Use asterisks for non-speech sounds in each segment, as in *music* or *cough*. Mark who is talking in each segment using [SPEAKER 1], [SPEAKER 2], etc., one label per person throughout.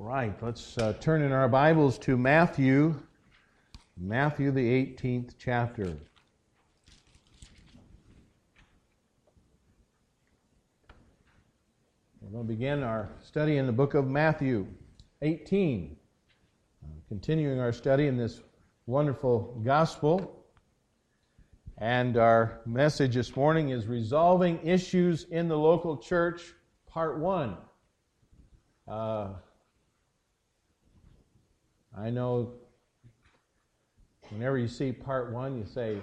[SPEAKER 1] right, let's uh, turn in our Bibles to Matthew, Matthew, the 18th chapter. We're going to begin our study in the book of Matthew 18, uh, continuing our study in this wonderful gospel. And our message this morning is Resolving Issues in the Local Church, Part 1. Uh, I know whenever you see part one, you say,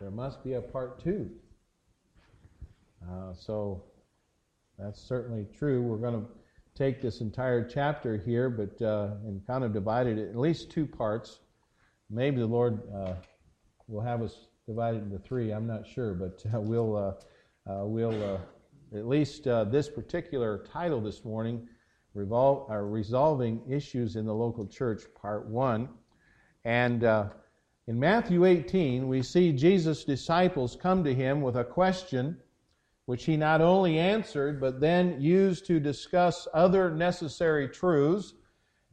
[SPEAKER 1] there must be a part two. Uh, so that's certainly true. We're going to take this entire chapter here, but uh, and kind of divide it at least two parts. Maybe the Lord uh, will have us divide it into three. I'm not sure, but uh, we'll uh, uh, we'll at least this particular title this morning revol- uh, resolving issues in the local church, part one. And uh, in Matthew 18, we see Jesus' disciples come to him with a question which he not only answered, but then used to discuss other necessary truths.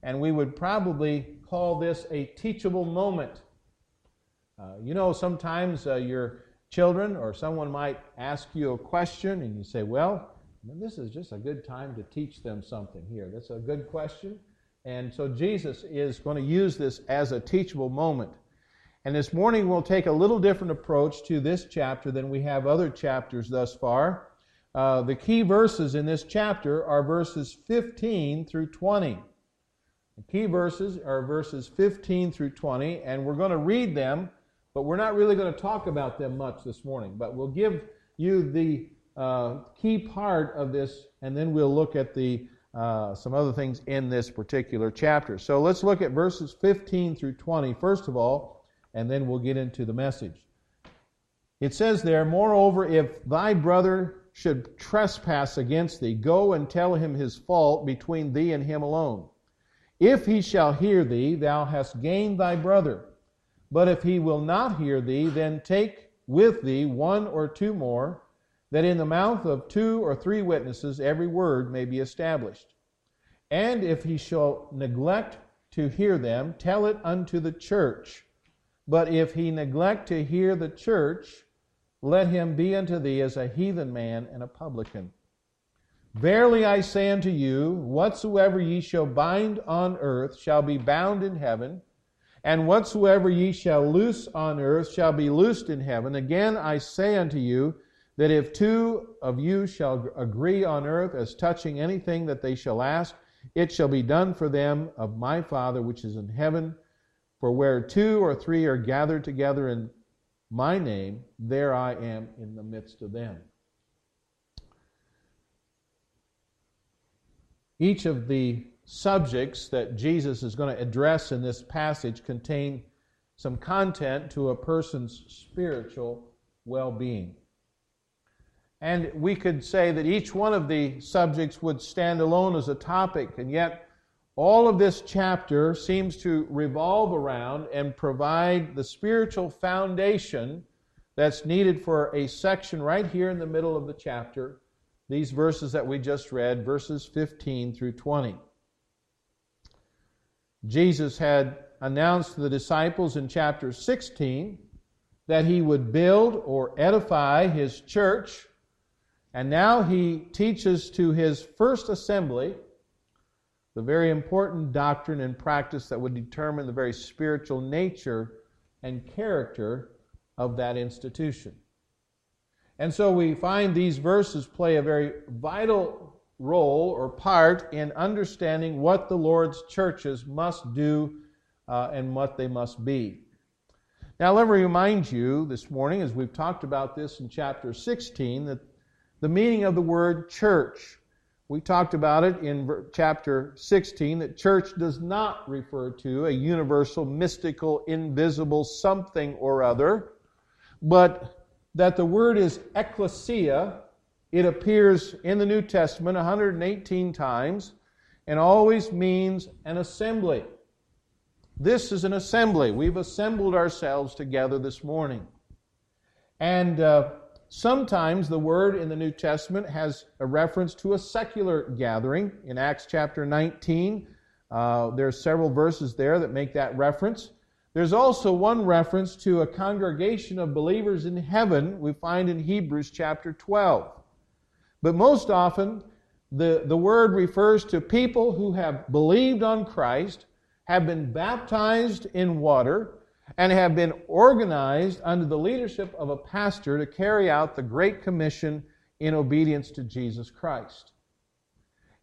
[SPEAKER 1] And we would probably call this a teachable moment. Uh, you know, sometimes uh, your children or someone might ask you a question, and you say, Well, this is just a good time to teach them something here. That's a good question. And so Jesus is going to use this as a teachable moment. And this morning we'll take a little different approach to this chapter than we have other chapters thus far. Uh, the key verses in this chapter are verses 15 through 20. The key verses are verses 15 through 20, and we're going to read them, but we're not really going to talk about them much this morning. But we'll give you the uh, key part of this, and then we'll look at the uh, some other things in this particular chapter. So let's look at verses 15 through 20 first of all, and then we'll get into the message. It says there, Moreover, if thy brother should trespass against thee, go and tell him his fault between thee and him alone. If he shall hear thee, thou hast gained thy brother. But if he will not hear thee, then take with thee one or two more that in the mouth of two or three witnesses every word may be established. And if he shall neglect to hear them, tell it unto the church. But if he neglect to hear the church, let him be unto thee as a heathen man and a publican. Verily I say unto you, whatsoever ye shall bind on earth shall be bound in heaven, and whatsoever ye shall loose on earth shall be loosed in heaven. Again I say unto you, that if two of you shall agree on earth as touching anything that they shall ask, it shall be done for them of my Father which is in heaven. For where two or three are gathered together in my name, there I am in the midst of them. Each of the subjects that Jesus is going to address in this passage contain some content to a person's spiritual well being. And we could say that each one of the subjects would stand alone as a topic, and yet all of this chapter seems to revolve around and provide the spiritual foundation that's needed for a section right here in the middle of the chapter, these verses that we just read, verses 15 through 20. Jesus had announced to the disciples in chapter 16 that he would build or edify his church and now he teaches to his first assembly the very important doctrine and practice that would determine the very spiritual nature and character of that institution. And so we find these verses play a very vital role or part in understanding what the Lord's churches must do uh, and what they must be. Now, let me remind you this morning, as we've talked about this in chapter 16, that the meaning of the word church. We talked about it in chapter 16 that church does not refer to a universal, mystical, invisible something or other, but that the word is ecclesia. It appears in the New Testament 118 times and always means an assembly. This is an assembly. We've assembled ourselves together this morning. And uh, Sometimes the word in the New Testament has a reference to a secular gathering. In Acts chapter 19, Uh, there are several verses there that make that reference. There's also one reference to a congregation of believers in heaven we find in Hebrews chapter 12. But most often, the, the word refers to people who have believed on Christ, have been baptized in water, and have been organized under the leadership of a pastor to carry out the Great Commission in obedience to Jesus Christ.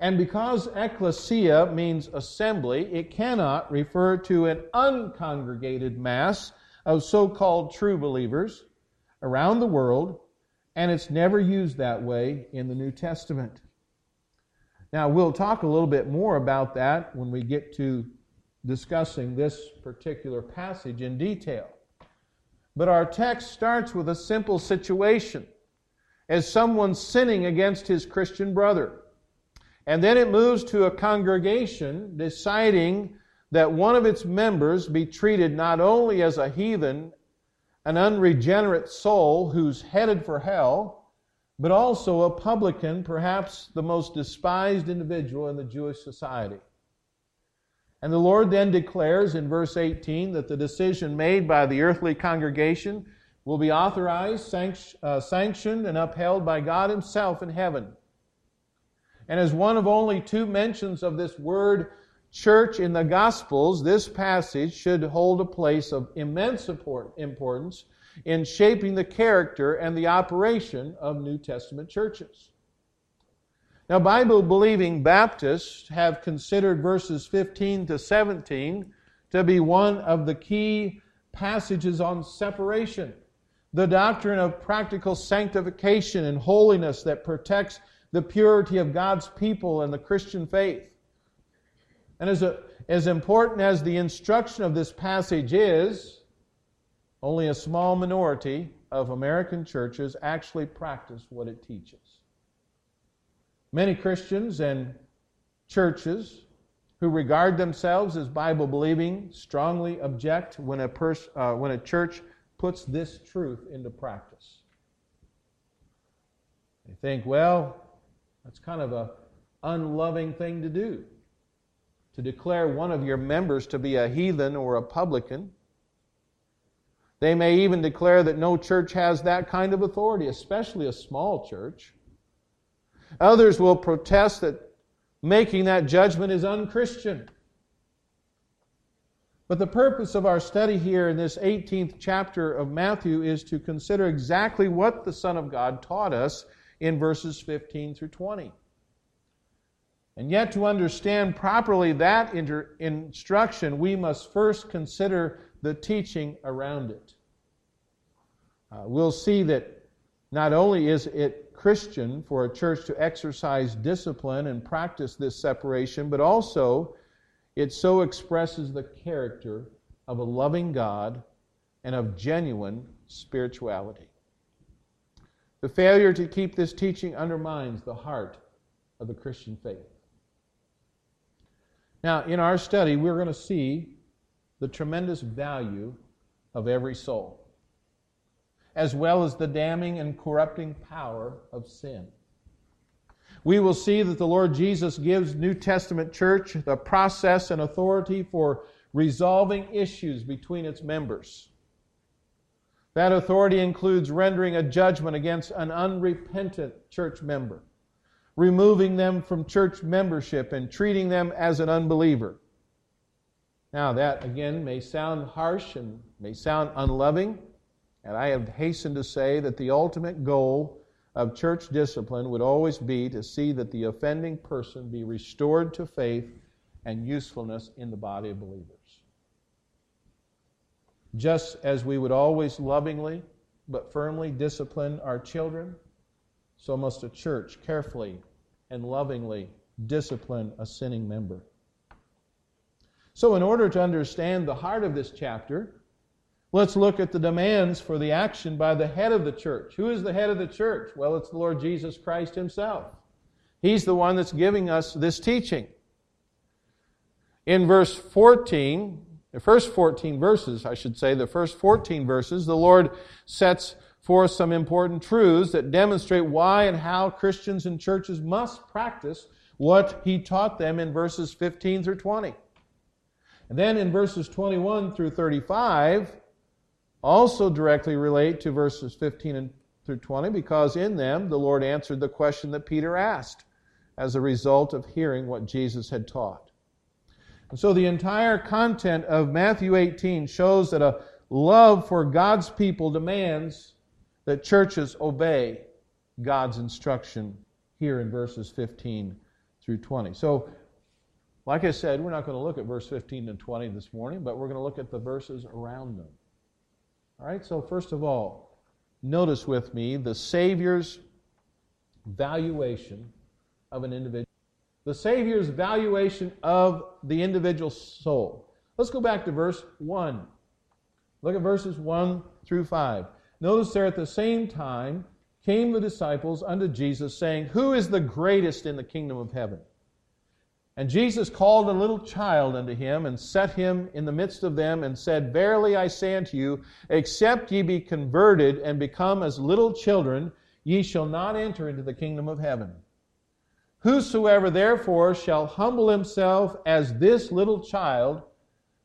[SPEAKER 1] And because ecclesia means assembly, it cannot refer to an uncongregated mass of so called true believers around the world, and it's never used that way in the New Testament. Now, we'll talk a little bit more about that when we get to discussing this particular passage in detail. But our text starts with a simple situation as someone sinning against his Christian brother. And then it moves to a congregation deciding that one of its members be treated not only as a heathen, an unregenerate soul who's headed for hell, but also a publican, perhaps the most despised individual in the Jewish society. And the Lord then declares in verse 18 that the decision made by the earthly congregation will be authorized, uh, sanctioned, and upheld by God Himself in heaven. And as one of only two mentions of this word church in the Gospels, this passage should hold a place of immense importance in shaping the character and the operation of New Testament churches. Now, Bible believing Baptists have considered verses 15 to 17 to be one of the key passages on separation, the doctrine of practical sanctification and holiness that protects the purity of God's people and the Christian faith. And as, a, as important as the instruction of this passage is, only a small minority of American churches actually practice what it teaches. Many Christians and churches who regard themselves as Bible believing strongly object when a, pers- uh, when a church puts this truth into practice. They think, well, that's kind of a unloving thing to do. To declare one of your members to be a heathen or a publican. They may even declare that no church has that kind of authority, especially a small church. Others will protest that making that judgment is unchristian. But the purpose of our study here in this 18th chapter of Matthew is to consider exactly what the Son of God taught us in verses 15 through 20. And yet, to understand properly that inter- instruction, we must first consider the teaching around it. Uh, we'll see that not only is it Christian for a church to exercise discipline and practice this separation, but also it so expresses the character of a loving God and of genuine spirituality. The failure to keep this teaching undermines the heart of the Christian faith. Now, in our study, we're going to see the tremendous value of every soul, as well as the damning and corrupting power of sin. We will see that the Lord Jesus gives New Testament church the process and authority for resolving issues between its members. That authority includes rendering a judgment against an unrepentant church member, removing them from church membership, and treating them as an unbeliever. Now, that again may sound harsh and may sound unloving, and I have hastened to say that the ultimate goal of church discipline would always be to see that the offending person be restored to faith and usefulness in the body of believers. Just as we would always lovingly but firmly discipline our children, so must a church carefully and lovingly discipline a sinning member. So, in order to understand the heart of this chapter, let's look at the demands for the action by the head of the church. Who is the head of the church? Well, it's the Lord Jesus Christ Himself. He's the one that's giving us this teaching. In verse 14, the first 14 verses, I should say, the first 14 verses, the Lord sets forth some important truths that demonstrate why and how Christians and churches must practice what he taught them in verses 15 through 20. And then in verses 21 through 35, also directly relate to verses 15 and through 20 because in them the Lord answered the question that Peter asked as a result of hearing what Jesus had taught. And so the entire content of Matthew 18 shows that a love for God's people demands that churches obey God's instruction here in verses 15 through 20. So, like I said, we're not going to look at verse 15 and 20 this morning, but we're going to look at the verses around them. All right, so first of all, notice with me the Savior's valuation of an individual. The Savior's valuation of the individual soul. Let's go back to verse 1. Look at verses 1 through 5. Notice there at the same time came the disciples unto Jesus, saying, Who is the greatest in the kingdom of heaven? And Jesus called a little child unto him, and set him in the midst of them, and said, Verily I say unto you, except ye be converted and become as little children, ye shall not enter into the kingdom of heaven. Whosoever therefore shall humble himself as this little child,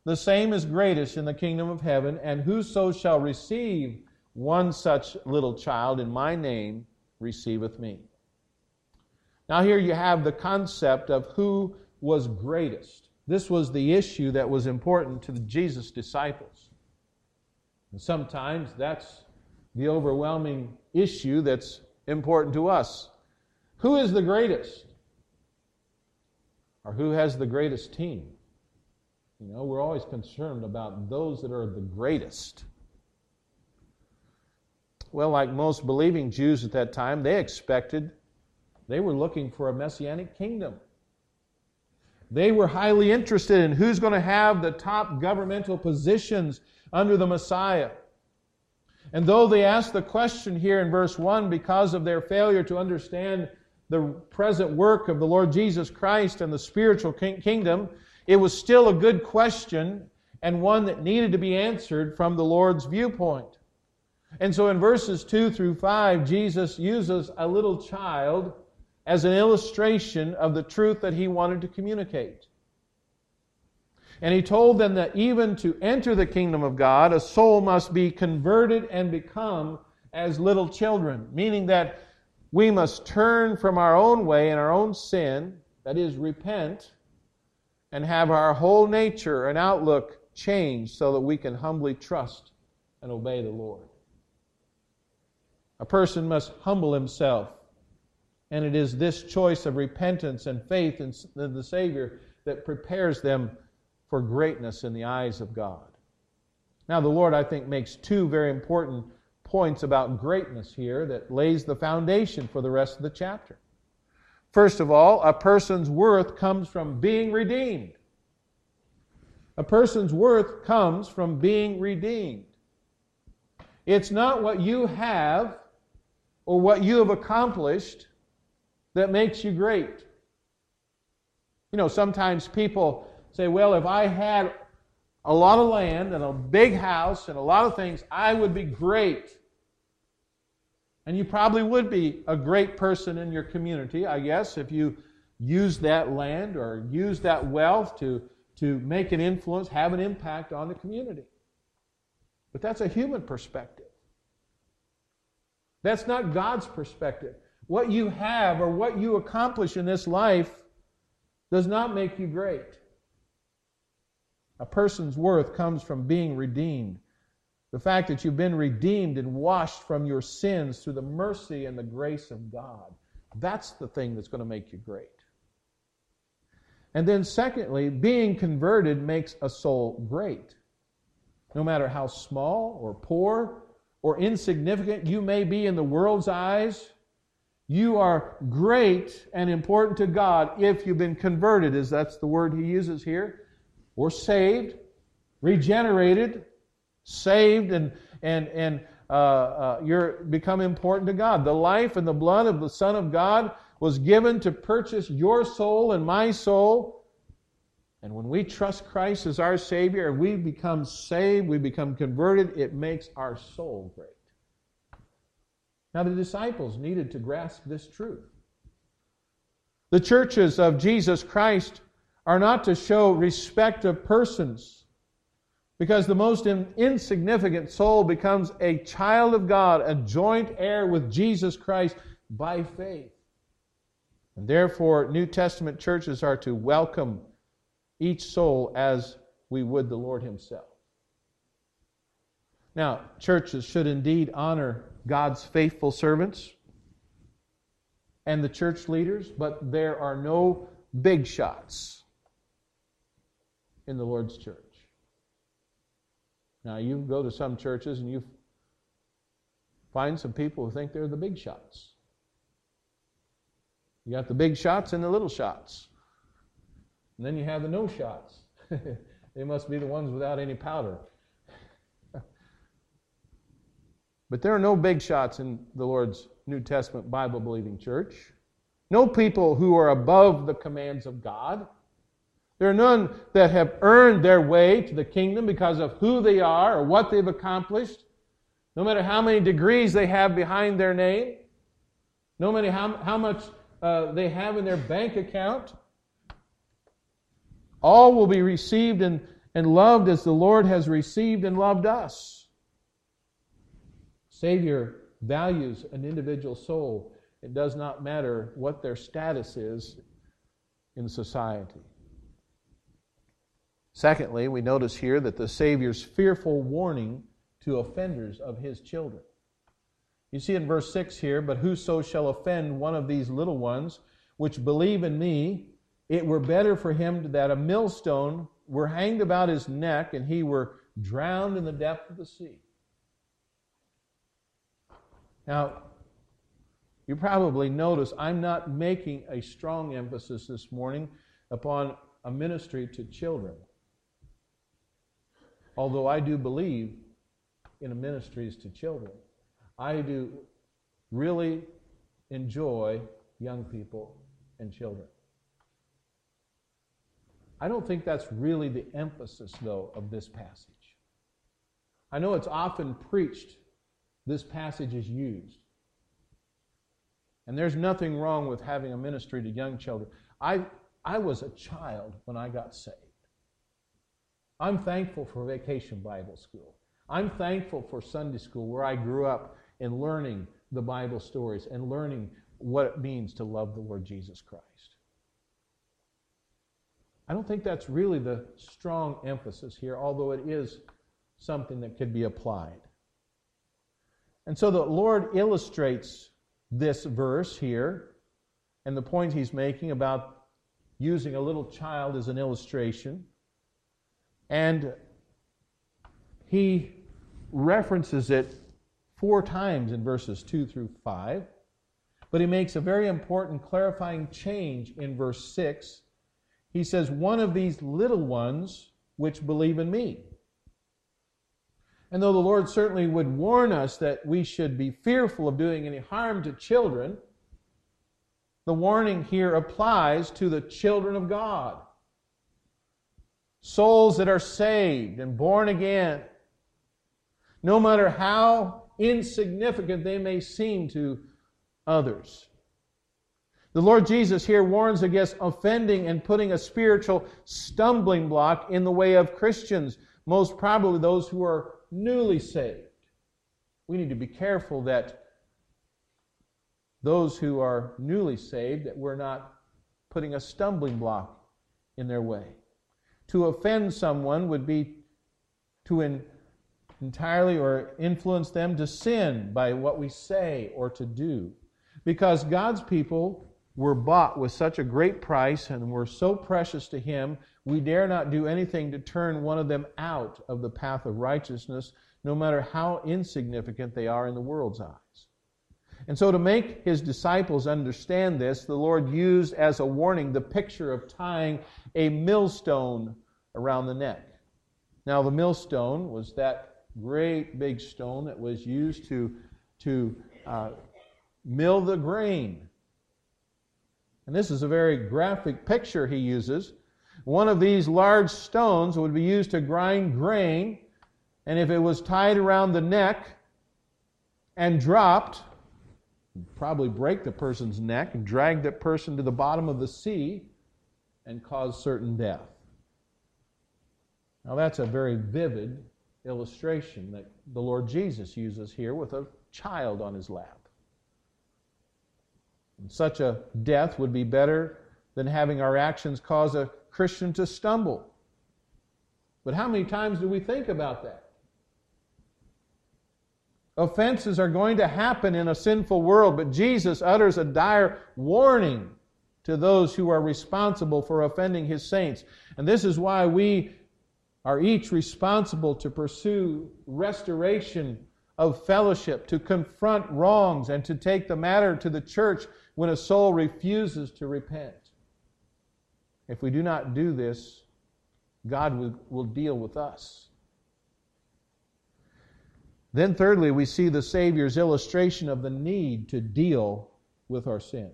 [SPEAKER 1] the same is greatest in the kingdom of heaven, and whoso shall receive one such little child in my name receiveth me. Now, here you have the concept of who was greatest. This was the issue that was important to the Jesus disciples. And sometimes that's the overwhelming issue that's important to us. Who is the greatest? Or who has the greatest team? You know, we're always concerned about those that are the greatest. Well, like most believing Jews at that time, they expected, they were looking for a messianic kingdom. They were highly interested in who's going to have the top governmental positions under the Messiah. And though they asked the question here in verse 1 because of their failure to understand the present work of the Lord Jesus Christ and the spiritual kingdom, it was still a good question and one that needed to be answered from the Lord's viewpoint. And so in verses 2 through 5, Jesus uses a little child as an illustration of the truth that he wanted to communicate. And he told them that even to enter the kingdom of God, a soul must be converted and become as little children, meaning that we must turn from our own way and our own sin, that is, repent, and have our whole nature and outlook changed so that we can humbly trust and obey the Lord. A person must humble himself and it is this choice of repentance and faith in the Savior that prepares them for greatness in the eyes of God. Now, the Lord, I think, makes two very important points about greatness here that lays the foundation for the rest of the chapter. First of all, a person's worth comes from being redeemed. A person's worth comes from being redeemed. It's not what you have or what you have accomplished that makes you great. You know, sometimes people say, well, if I had a lot of land and a big house and a lot of things, I would be great. And you probably would be a great person in your community, I guess, if you use that land or use that wealth to, to make an influence, have an impact on the community. But that's a human perspective. That's not God's perspective. What you have or what you accomplish in this life does not make you great. A person's worth comes from being redeemed. The fact that you've been redeemed and washed from your sins through the mercy and the grace of God. That's the thing that's going to make you great. And then, secondly, being converted makes a soul great. No matter how small or poor or insignificant you may be in the world's eyes, you are great and important to God if you've been converted, as that's the word he uses here, or saved, regenerated, saved, and and and uh, uh, you're become important to God. The life and the blood of the Son of God was given to purchase your soul and my soul. And when we trust Christ as our Savior and we become saved, we become converted, it makes our soul great. Now, the disciples needed to grasp this truth. The churches of Jesus Christ are not to show respect of persons because the most insignificant soul becomes a child of God, a joint heir with Jesus Christ by faith. And therefore, New Testament churches are to welcome each soul as we would the Lord Himself. Now, churches should indeed honor God's faithful servants and the church leaders, but there are no big shots in the Lord's church. Now, you go to some churches and you find some people who think they're the big shots. You got the big shots and the little shots. And then you have the no shots. *laughs* they must be the ones without any powder. But there are no big shots in the Lord's New Testament Bible believing church. No people who are above the commands of God. There are none that have earned their way to the kingdom because of who they are or what they've accomplished, no matter how many degrees they have behind their name, no matter how, how much uh, they have in their bank account. All will be received and, and loved as the Lord has received and loved us. Savior values an individual soul. It does not matter what their status is in society. Secondly, we notice here that the Savior's fearful warning to offenders of his children. You see in verse 6 here, but whoso shall offend one of these little ones which believe in me, it were better for him that a millstone were hanged about his neck and he were drowned in the depth of the sea. Now, you probably notice I'm not making a strong emphasis this morning upon a ministry to children. Although I do believe in ministries to children. I do really enjoy young people and children. I don't think that's really the emphasis, though, of this passage. I know it's often preached, this passage is used. And there's nothing wrong with having a ministry to young children. I, I was a child when I got saved. I'm thankful for Vacation Bible School. I'm thankful for Sunday school where I grew up and learning the Bible stories and learning what it means to love the Lord Jesus Christ. I don't think that's really the strong emphasis here, although it is something that could be applied. And so the Lord illustrates this verse here and the point he's making about using a little child as an illustration. And he references it four times in verses 2 through 5. But he makes a very important clarifying change in verse 6. He says, One of these little ones which believe in me. And though the Lord certainly would warn us that we should be fearful of doing any harm to children, the warning here applies to the children of God. Souls that are saved and born again. No matter how insignificant they may seem to others. The Lord Jesus here warns against offending and putting a spiritual stumbling block in the way of Christians, most probably those who are newly saved. We need to be careful that those who are newly saved, that we're not putting a stumbling block in their way. To offend someone would be to in, entirely or influence them to sin by what we say or to do. Because God's people were bought with such a great price and were so precious to Him, we dare not do anything to turn one of them out of the path of righteousness, no matter how insignificant they are in the world's eyes. And so, to make His disciples understand this, the Lord used as a warning the picture of tying a millstone around the neck. Now, the millstone was that great big stone that was used to, to uh, mill the grain. And this is a very graphic picture he uses. One of these large stones would be used to grind grain, and if it was tied around the neck and dropped, probably break the person's neck and drag that person to the bottom of the sea and cause certain death. Now, that's a very vivid illustration that the Lord Jesus uses here with a child on his lap. Such a death would be better than having our actions cause a Christian to stumble. But how many times do we think about that? Offenses are going to happen in a sinful world, but Jesus utters a dire warning to those who are responsible for offending his saints. And this is why we are each responsible to pursue restoration of fellowship, to confront wrongs, and to take the matter to the church when a soul refuses to repent. If we do not do this, God will, will deal with us. Then, thirdly, we see the Savior's illustration of the need to deal with our sin.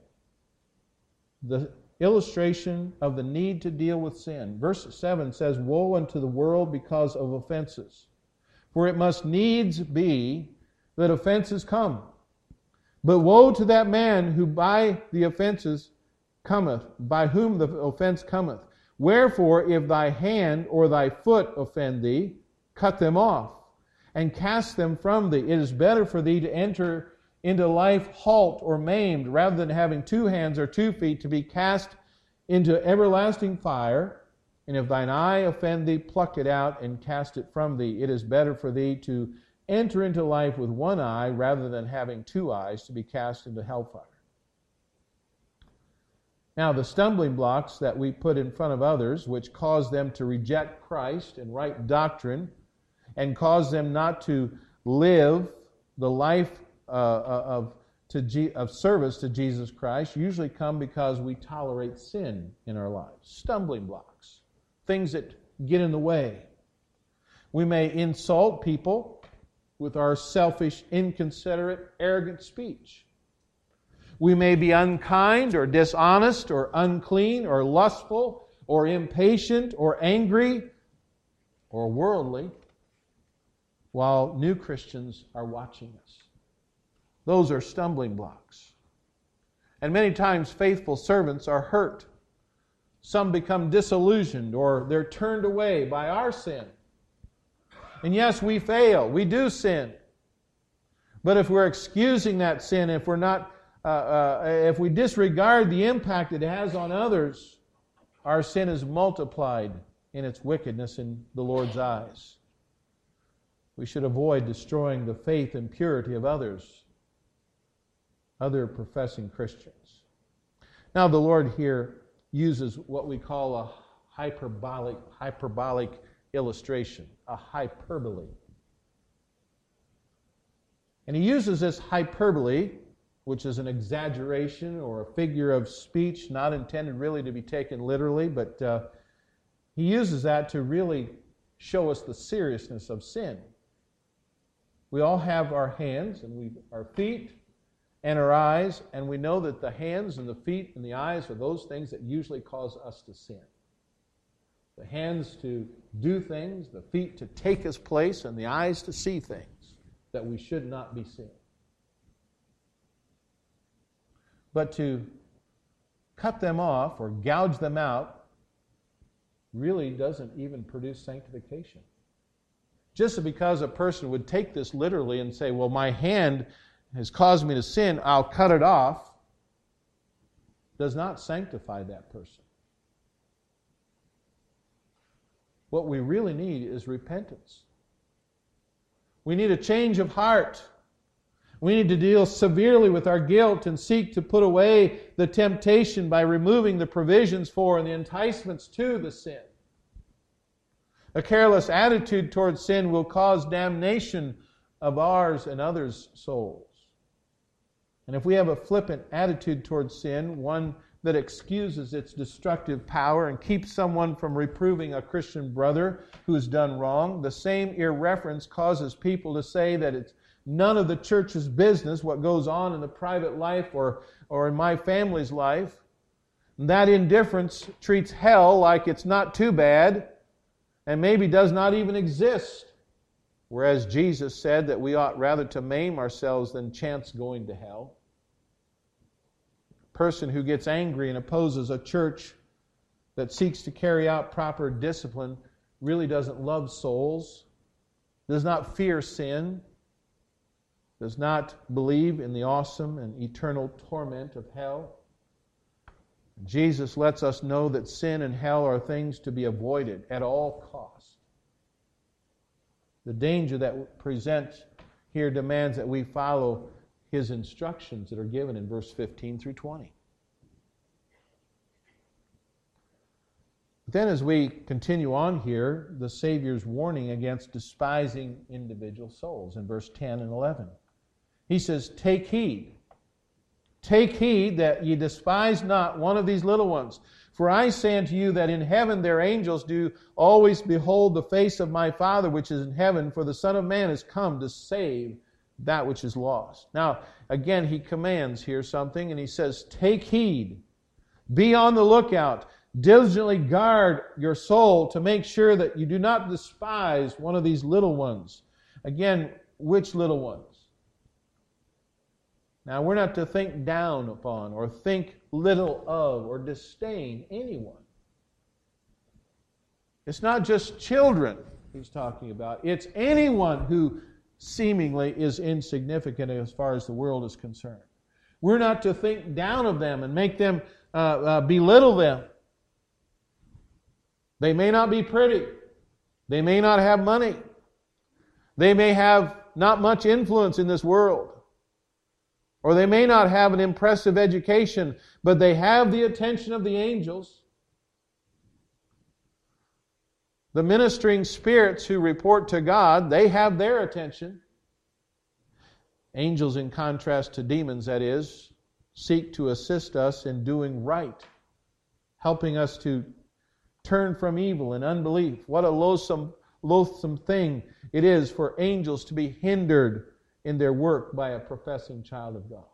[SPEAKER 1] The illustration of the need to deal with sin. Verse 7 says, Woe unto the world because of offenses. For it must needs be that offenses come. But woe to that man who by the offenses cometh, by whom the offense cometh. Wherefore, if thy hand or thy foot offend thee, cut them off and cast them from thee. It is better for thee to enter into life halt or maimed rather than having two hands or two feet to be cast into everlasting fire. And if thine eye offend thee, pluck it out and cast it from thee. It is better for thee to enter into life with one eye rather than having two eyes to be cast into hellfire. Now, the stumbling blocks that we put in front of others, which cause them to reject Christ and right doctrine, and cause them not to live the life uh, uh of, G- of service to Jesus Christ, usually come because we tolerate sin in our lives. Stumbling blocks, things that get in the way. We may insult people with our selfish, inconsiderate, arrogant speech. We may be unkind or dishonest or unclean or lustful or impatient or angry or worldly while new Christians are watching us. Those are stumbling blocks. And many times faithful servants are hurt. Some become disillusioned or they're turned away by our sin. And yes, we fail. We do sin. But if we're excusing that sin, if we're not uh, uh, if we disregard the impact it has on others, our sin is multiplied in its wickedness in the Lord's eyes. We should avoid destroying the faith and purity of others, other professing Christians. Now, the Lord here uses what we call a hyperbolic, hyperbolic illustration, a hyperbole. And he uses this hyperbole which is an exaggeration or a figure of speech not intended really to be taken literally, but uh, he uses that to really show us the seriousness of sin. We all have our hands and we, our feet and our eyes, and we know that the hands and the feet and the eyes are those things that usually cause us to sin. The hands to do things, the feet to take his place, and the eyes to see things that we should not be seeing. But to cut them off or gouge them out really doesn't even produce sanctification. Just because a person would take this literally and say, well, my hand has caused me to sin, I'll cut it off, does not sanctify that person. What we really need is repentance. We need a change of heart. We need to deal severely with our guilt and seek to put away the temptation by removing the provisions for and the enticements to the sin. A careless attitude towards sin will cause damnation of ours and others' souls. And if we have a flippant attitude towards sin, one that excuses its destructive power and keeps someone from reproving a Christian brother who has done wrong, the same irreverence causes people to say that it's none of the church's business what goes on in the private life or, or in my family's life. And that indifference treats hell like it's not too bad and maybe does not even exist. Whereas Jesus said that we ought rather to maim ourselves than chance going to hell. Person who gets angry and opposes a church that seeks to carry out proper discipline really doesn't love souls, does not fear sin, does not believe in the awesome and eternal torment of hell. Jesus lets us know that sin and hell are things to be avoided at all costs. The danger that presents here demands that we follow his instructions that are given in verse 15 through 20. Then, as we continue on here, the Savior's warning against despising individual souls in verse 10 and 11. He says, Take heed. Take heed that ye despise not one of these little ones. For I say unto you that in heaven their angels do always behold the face of my Father which is in heaven, for the Son of Man is come to save that which is lost. Now, again, he commands here something, and he says, Take heed, be on the lookout, diligently guard your soul to make sure that you do not despise one of these little ones. Again, which little ones? Now, we're not to think down upon or think little of or disdain anyone. It's not just children he's talking about, it's anyone who seemingly is insignificant as far as the world is concerned. We're not to think down of them and make them uh, uh, belittle them. They may not be pretty. They may not have money. They may have not much influence in this world. Or they may not have an impressive education, but they have the attention of the angels. The ministering spirits who report to God, they have their attention. Angels, in contrast to demons, that is, seek to assist us in doing right, helping us to turn from evil and unbelief. What a loathsome, loathsome thing it is for angels to be hindered in their work by a professing child of God.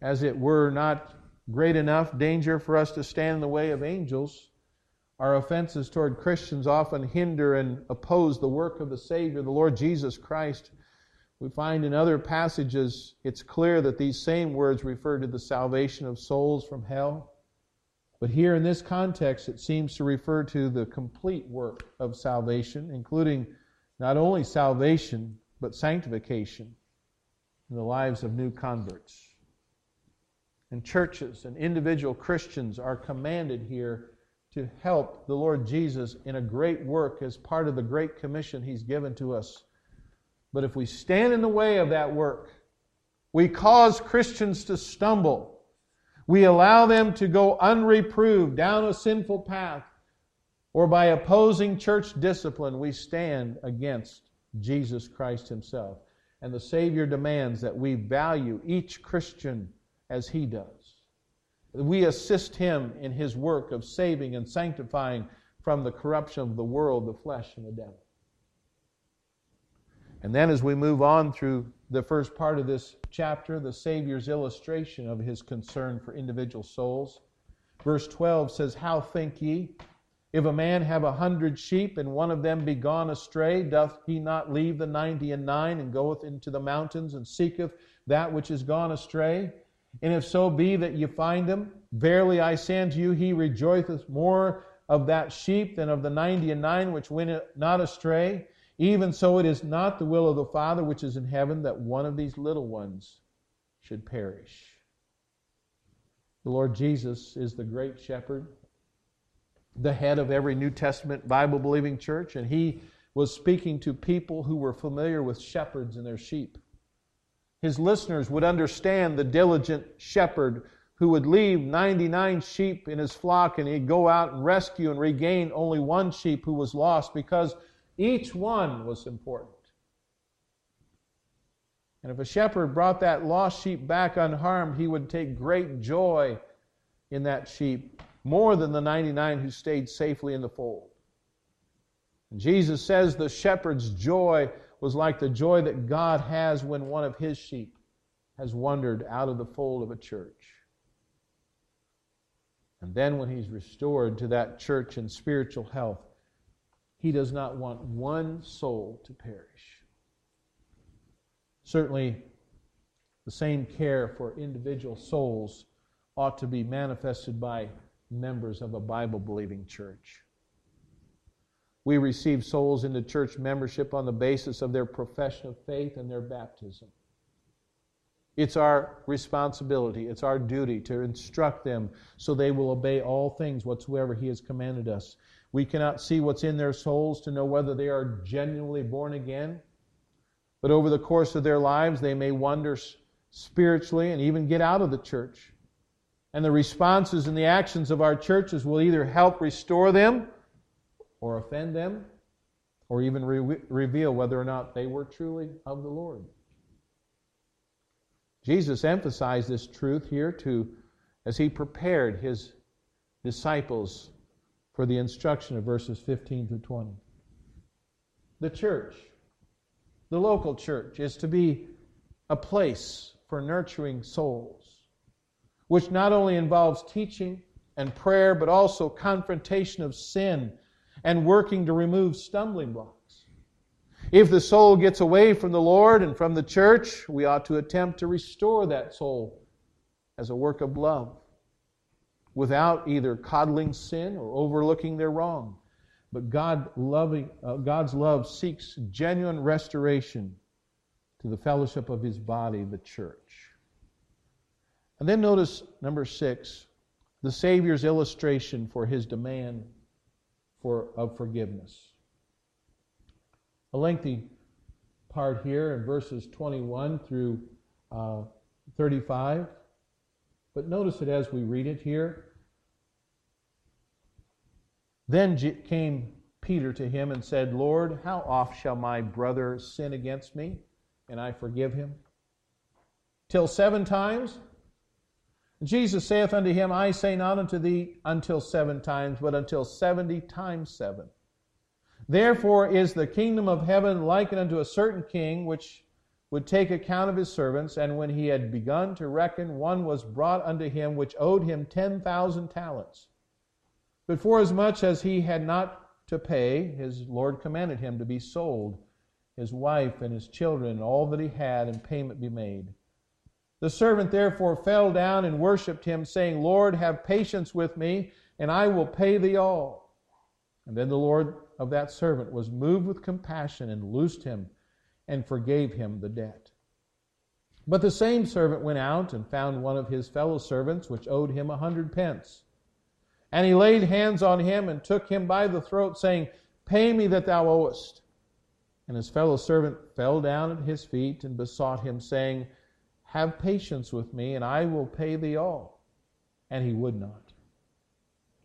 [SPEAKER 1] As it were not great enough danger for us to stand in the way of angels, our offenses toward Christians often hinder and oppose the work of the Savior, the Lord Jesus Christ. We find in other passages it's clear that these same words refer to the salvation of souls from hell. But here in this context, it seems to refer to the complete work of salvation, including not only salvation, but sanctification in the lives of new converts. And churches and individual Christians are commanded here to help the Lord Jesus in a great work as part of the great commission He's given to us. But if we stand in the way of that work, we cause Christians to stumble. We allow them to go unreproved down a sinful path. Or by opposing church discipline, we stand against Jesus Christ Himself. And the Savior demands that we value each Christian as He does. We assist him in his work of saving and sanctifying from the corruption of the world, the flesh, and the devil. And then, as we move on through the first part of this chapter, the Savior's illustration of his concern for individual souls. Verse 12 says, How think ye? If a man have a hundred sheep, and one of them be gone astray, doth he not leave the ninety and nine, and goeth into the mountains, and seeketh that which is gone astray? And if so be that you find him, verily I say unto you, he rejoiceth more of that sheep than of the ninety and nine which went not astray. Even so, it is not the will of the Father which is in heaven that one of these little ones should perish. The Lord Jesus is the great shepherd, the head of every New Testament Bible believing church, and he was speaking to people who were familiar with shepherds and their sheep his listeners would understand the diligent shepherd who would leave 99 sheep in his flock and he'd go out and rescue and regain only one sheep who was lost because each one was important. And if a shepherd brought that lost sheep back unharmed, he would take great joy in that sheep, more than the 99 who stayed safely in the fold. And Jesus says the shepherd's joy was like the joy that God has when one of his sheep has wandered out of the fold of a church. And then when he's restored to that church in spiritual health, he does not want one soul to perish. Certainly, the same care for individual souls ought to be manifested by members of a Bible believing church. We receive souls into church membership on the basis of their profession of faith and their baptism. It's our responsibility, it's our duty to instruct them so they will obey all things whatsoever He has commanded us. We cannot see what's in their souls to know whether they are genuinely born again. But over the course of their lives, they may wander spiritually and even get out of the church. And the responses and the actions of our churches will either help restore them or offend them or even re- reveal whether or not they were truly of the Lord. Jesus emphasized this truth here to as he prepared his disciples for the instruction of verses 15 through 20. The church, the local church, is to be a place for nurturing souls, which not only involves teaching and prayer, but also confrontation of sin and working to remove stumbling blocks. If the soul gets away from the Lord and from the church, we ought to attempt to restore that soul as a work of love without either coddling sin or overlooking their wrong. But God loving, uh, God's love seeks genuine restoration to the fellowship of His body, the church. And then notice number six, the Savior's illustration for His demand for, of forgiveness. A lengthy part here in verses 21 through uh, 35. But notice it as we read it here. Then came Peter to him and said, Lord, how oft shall my brother sin against me, and I forgive him? Till seven times? Jesus saith unto him, I say not unto thee until seven times, but until seventy times seven. Therefore is the kingdom of heaven likened unto a certain king which would take account of his servants, and when he had begun to reckon, one was brought unto him which owed him ten thousand talents. But forasmuch as he had not to pay, his Lord commanded him to be sold, his wife and his children, and all that he had, and payment be made. The servant therefore fell down and worshipped him, saying, Lord, have patience with me, and I will pay thee all. And then the Lord of that servant was moved with compassion and loosed him and forgave him the debt. But the same servant went out and found one of his fellow servants which owed him a hundred pence. And he laid hands on him and took him by the throat, saying, Pay me that thou owest. And his fellow servant fell down at his feet and besought him, saying, Have patience with me, and I will pay thee all. And he would not,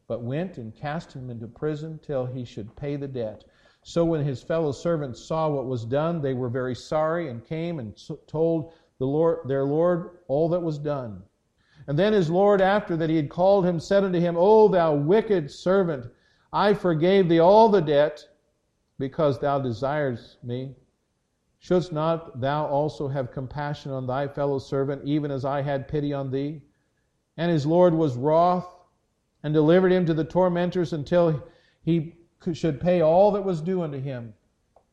[SPEAKER 1] but went and cast him into prison till he should pay the debt. So when his fellow servants saw what was done, they were very sorry and came and told the Lord, their Lord all that was done. And then his Lord, after that he had called him, said unto him, O thou wicked servant, I forgave thee all the debt because thou desirest me. Shouldst not thou also have compassion on thy fellow servant, even as I had pity on thee? And his Lord was wroth and delivered him to the tormentors until he should pay all that was due unto him.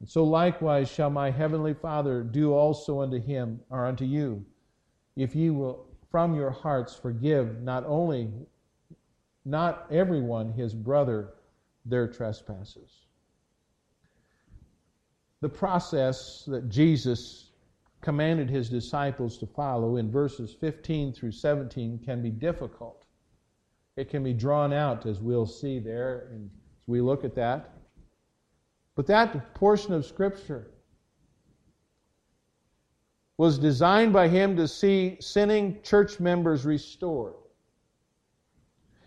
[SPEAKER 1] And so likewise shall my heavenly Father do also unto him or unto you, if ye will from your hearts forgive not only not everyone his brother their trespasses. The process that Jesus commanded his disciples to follow in verses 15 through 17 can be difficult. It can be drawn out, as we'll see there and as we look at that. But that portion of Scripture was designed by him to see sinning church members restored.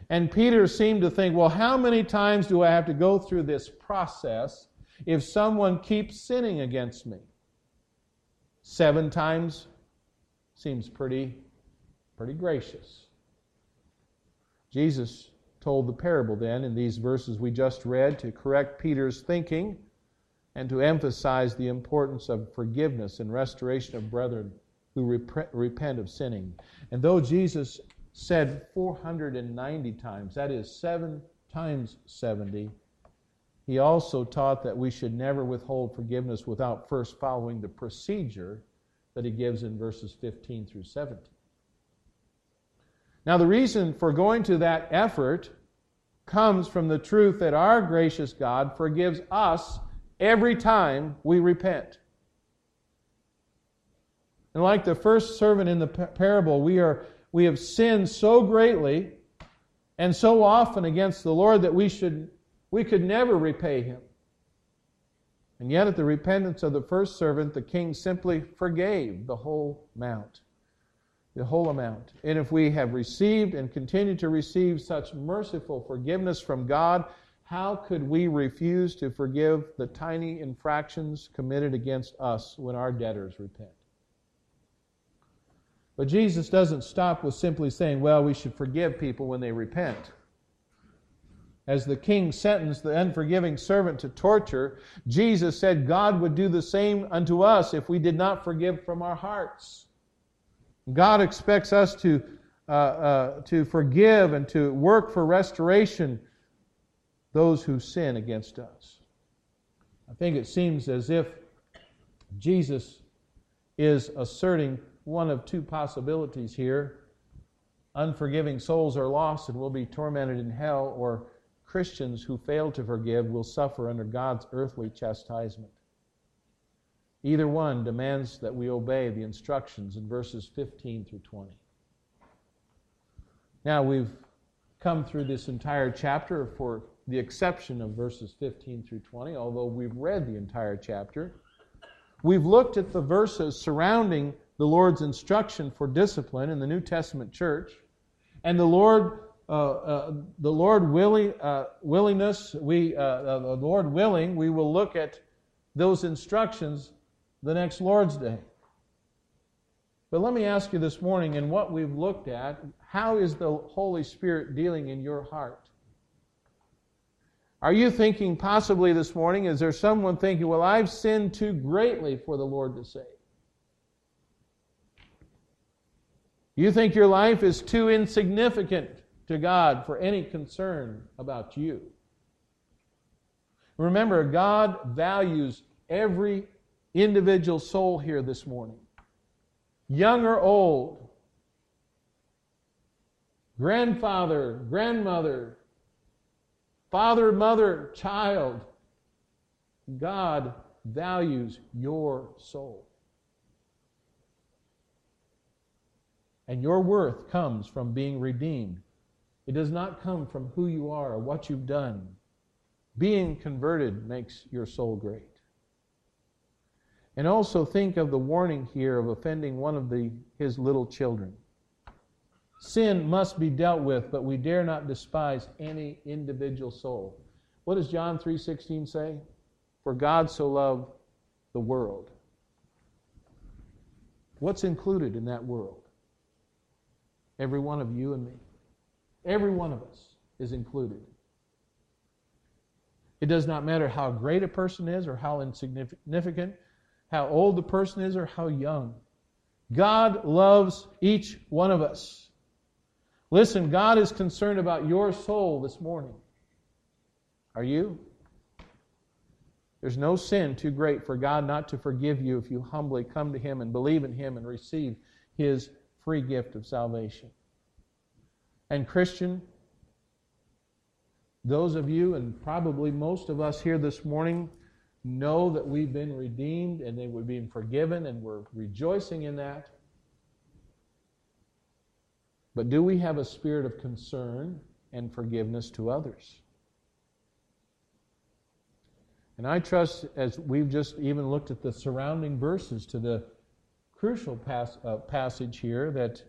[SPEAKER 1] And Peter seemed to think, well, how many times do I have to go through this process if someone keeps sinning against me? Seven times seems pretty, pretty gracious. Jesus told the parable then in these verses we just read to correct Peter's thinking and to emphasize the importance of forgiveness and restoration of brethren who rep- repent of sinning. And though Jesus said 490 times, that is seven times 70, he also taught that we should never withhold forgiveness without first following the procedure that he gives in verses 15 through 17. Now, the reason for going to that effort comes from the truth that our gracious God forgives us every time we repent. And like the first servant in the parable, we, are, we have sinned so greatly and so often against the Lord that we, should, we could never repay him. And yet, at the repentance of the first servant, the king simply forgave the whole amount. The whole amount. And if we have received and continue to receive such merciful forgiveness from God, how could we refuse to forgive the tiny infractions committed against us when our debtors repent? But Jesus doesn't stop with simply saying, well, we should forgive people when they repent. As the king sentenced the unforgiving servant to torture, Jesus said God would do the same unto us if we did not forgive from our hearts. God expects us to, uh, uh, to forgive and to work for restoration those who sin against us. I think it seems as if Jesus is asserting one of two possibilities here. Unforgiving souls are lost and will be tormented in hell, or Christians who fail to forgive will suffer under God's earthly chastisement. Either one demands that we obey the instructions in verses 15 through 20. Now, we've come through this entire chapter for the exception of verses 15 through 20, although we've read the entire chapter. We've looked at the verses surrounding the Lord's instruction for discipline in the New Testament church, and the Lord, the Lord willing, uh, willingness, we, uh, uh, the Lord willing, we will look at those instructions the next Lord's Day. But let me ask you this morning, in what we've looked at, how is the Holy Spirit dealing in your heart? Are you thinking possibly this morning, is there someone thinking, well, I've sinned too greatly for the Lord to save? You think your life is too insignificant to God for any concern about you. Remember, God values every individual soul here this morning, young or old, grandfather, grandmother, father, mother, child. God values your soul. And your worth comes from being redeemed. It does not come from who you are or what you've done. Being converted makes your soul great. And also think of the warning here of offending one of the, his little children. Sin must be dealt with, but we dare not despise any individual soul. What does John 3:16 say? For God so loved the world. What's included in that world? Every one of you and me. Every one of us is included. It does not matter how great a person is or how insignificant, how old the person is or how young. God loves each one of us. Listen, God is concerned about your soul this morning. Are you? There's no sin too great for God not to forgive you if you humbly come to Him and believe in Him and receive His free gift of salvation. And, Christian, those of you, and probably most of us here this morning, know that we've been redeemed and that we've been forgiven, and we're rejoicing in that. But do we have a spirit of concern and forgiveness to others? And I trust, as we've just even looked at the surrounding verses to the crucial pas- uh, passage here that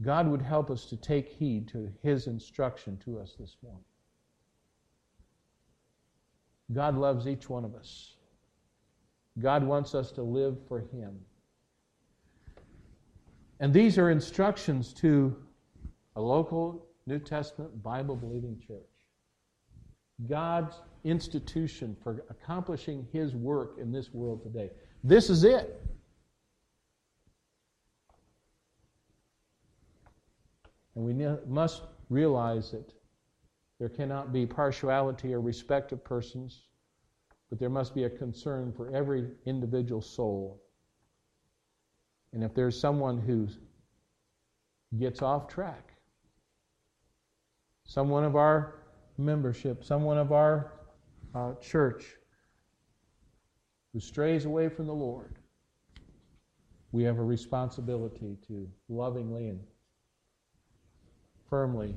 [SPEAKER 1] God would help us to take heed to His instruction to us this morning. God loves each one of us. God wants us to live for Him. And these are instructions to a local New Testament Bible believing church. God's institution for accomplishing His work in this world today. This is it. And we must realize that there cannot be partiality or respect of persons, but there must be a concern for every individual soul. And if there's someone who gets off track, someone of our membership, someone of our uh, church who strays away from the Lord, we have a responsibility to lovingly and firmly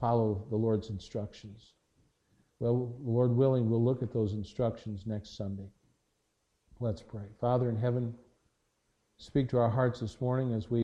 [SPEAKER 1] follow the Lord's instructions. Well, Lord willing, we'll look at those instructions next Sunday. Let's pray. Father in heaven, speak to our hearts this morning as we